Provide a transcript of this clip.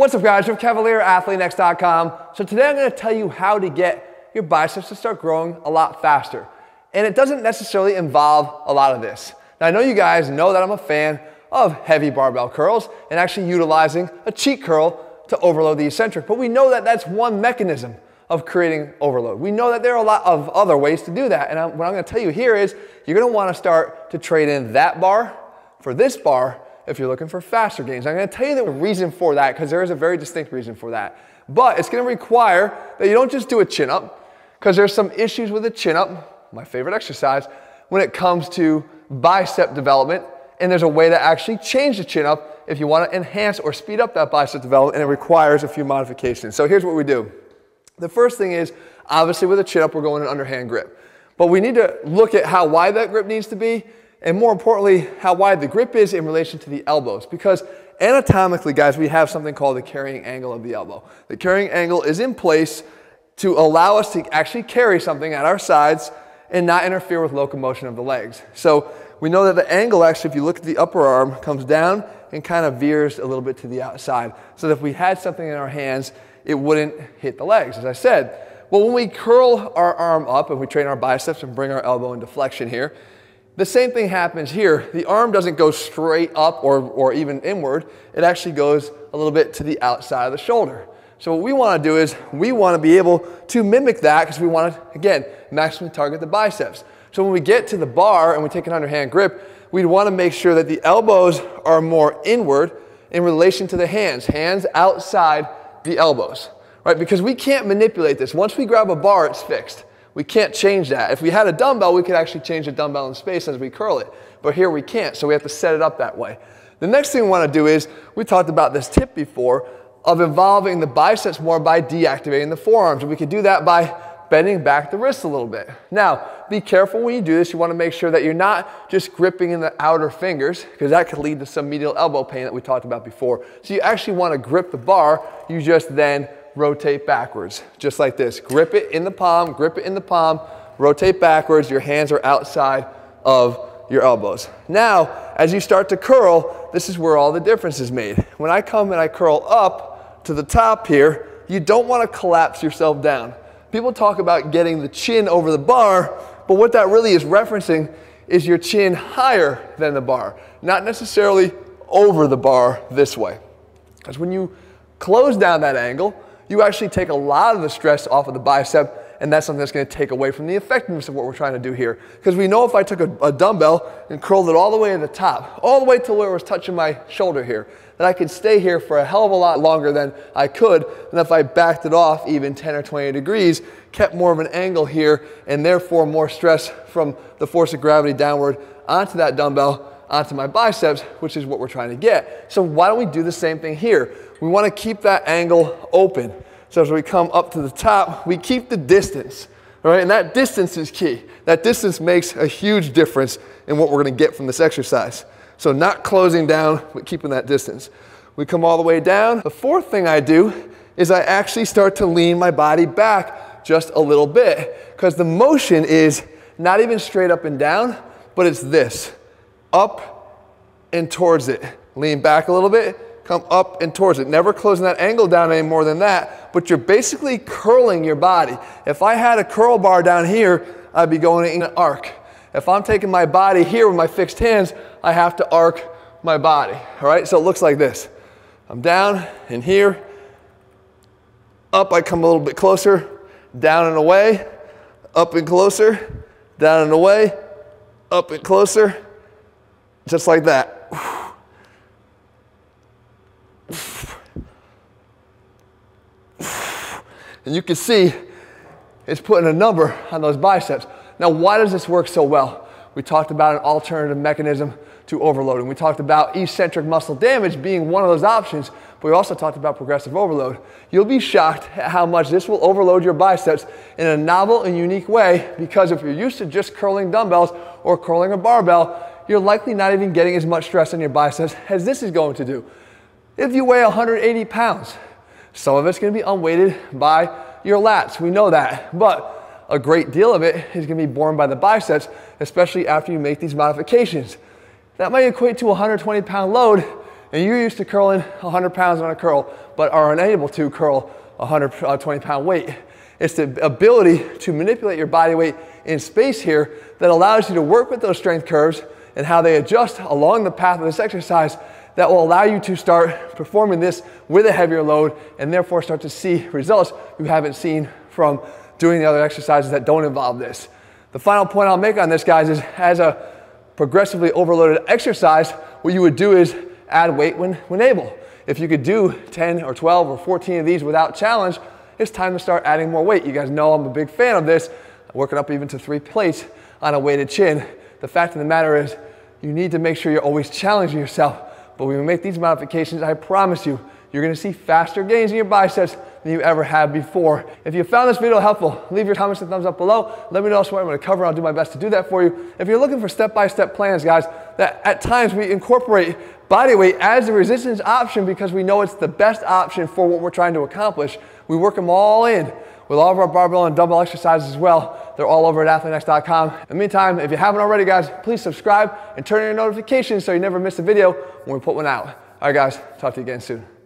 What's up guys, Jeff Cavaliere, AthleanX.com. So today I'm gonna tell you how to get your biceps to start growing a lot faster. And it doesn't necessarily involve a lot of this. Now I know you guys know that I'm a fan of heavy barbell curls and actually utilizing a cheat curl to overload the eccentric, but we know that that's one mechanism of creating overload. We know that there are a lot of other ways to do that. And I'm, what I'm gonna tell you here is you're gonna wanna start to trade in that bar for this bar if you're looking for faster gains. I'm gonna tell you the reason for that because there is a very distinct reason for that. But it's gonna require that you don't just do a chin up because there's some issues with a chin up, my favorite exercise, when it comes to bicep development. And there's a way to actually change the chin up if you wanna enhance or speed up that bicep development and it requires a few modifications. So here's what we do. The first thing is, obviously with a chin up, we're going an underhand grip. But we need to look at how wide that grip needs to be and more importantly, how wide the grip is in relation to the elbows. Because anatomically, guys, we have something called the carrying angle of the elbow. The carrying angle is in place to allow us to actually carry something at our sides and not interfere with locomotion of the legs. So we know that the angle actually, if you look at the upper arm, comes down and kind of veers a little bit to the outside. So that if we had something in our hands, it wouldn't hit the legs, as I said. Well, when we curl our arm up and we train our biceps and bring our elbow into flexion here, the same thing happens here. The arm doesn't go straight up or, or even inward. It actually goes a little bit to the outside of the shoulder. So what we want to do is we want to be able to mimic that because we want to, again, maximally target the biceps. So when we get to the bar and we take an underhand grip, we'd want to make sure that the elbows are more inward in relation to the hands, hands outside the elbows, right? Because we can't manipulate this. Once we grab a bar, it's fixed. We can't change that. If we had a dumbbell, we could actually change the dumbbell in space as we curl it. But here we can't, so we have to set it up that way. The next thing we want to do is, we talked about this tip before, of involving the biceps more by deactivating the forearms. And we could do that by bending back the wrists a little bit. Now, be careful when you do this. You want to make sure that you're not just gripping in the outer fingers, because that could lead to some medial elbow pain that we talked about before. So you actually want to grip the bar. You just then rotate backwards, just like this. Grip it in the palm, grip it in the palm, rotate backwards. Your hands are outside of your elbows. Now, as you start to curl, this is where all the difference is made. When I come and I curl up to the top here, you don't want to collapse yourself down. People talk about getting the chin over the bar, but what that really is referencing is your chin higher than the bar, not necessarily over the bar this way. Because when you close down that angle, you actually take a lot of the stress off of the bicep and that's something that's going to take away from the effectiveness of what we're trying to do here. Because we know if I took a, a, dumbbell and curled it all the way to the top, all the way to where it was touching my shoulder here, that I could stay here for a hell of a lot longer than I could than if I backed it off even 10 or 20 degrees, kept more of an angle here, and therefore more stress from the force of gravity downward onto that dumbbell Uh, onto my biceps, which is what we're trying to get. So why don't we do the same thing here? We want to keep that angle open. So as we come up to the top, we keep the distance, right? And that distance is key. That distance makes a huge difference in what we're going to get from this exercise. So not closing down, but keeping that distance. We come all the way down. The fourth thing I do is I actually start to lean my body back just a little bit because the motion is not even straight up and down, but it's this up and towards it. Lean back a little bit, come up and towards it. Never closing that angle down any more than that, but you're basically curling your body. If I had a curl bar down here, I'd be going in an arc. If I'm taking my body here with my fixed hands, I have to arc my body, all right? So it looks like this. I'm down and here, up I come a little bit closer, down and away, up and closer, down and away, up and closer, just like that. And you can see it's putting a number on those biceps. Now, why does this work so well? We talked about an alternative mechanism to overloading. We talked about eccentric muscle damage being one of those options, but we also talked about progressive overload. You'll be shocked at how much this will overload your biceps in a novel and unique way because if you're used to just curling dumbbells or curling a barbell, you're likely not even getting as much stress on your biceps as this is going to do. If you weigh 180 pounds, some of it's to be unweighted by your lats. We know that. But a great deal of it is to be borne by the biceps, especially after you make these modifications. That might equate to a 120 pound load and you're used to curling 100 pounds on a curl, but are unable to curl 120 uh, pound weight. It's the ability to manipulate your body weight in space here that allows you to work with those strength curves and how they adjust along the path of this exercise that will allow you to start performing this with a heavier load and therefore start to see results you haven't seen from doing the other exercises that don't involve this. The final point I'll make on this, guys, is as a progressively overloaded exercise, what you would do is add weight when, when able. If you could do 10 or 12 or 14 of these without challenge, it's time to start adding more weight. You guys know I'm a big fan of this, working up even to three plates on a weighted chin. The fact of the matter is, you need to make sure you're always challenging yourself. But when we make these modifications, I promise you, you're gonna see faster gains in your biceps than you ever have before. If you found this video helpful, leave your comments and thumbs up below. Let me know what I'm gonna cover. I'll do my best to do that for you. If you're looking for step-by-step -step plans, guys, that at times we incorporate body weight as a resistance option because we know it's the best option for what we're trying to accomplish. We work them all in with all of our barbell and dumbbell exercises as well. They're all over at athleanx.com. In the meantime, if you haven't already, guys, please subscribe and turn on your notifications so you never miss a video when we put one out. All right, guys, talk to you again soon.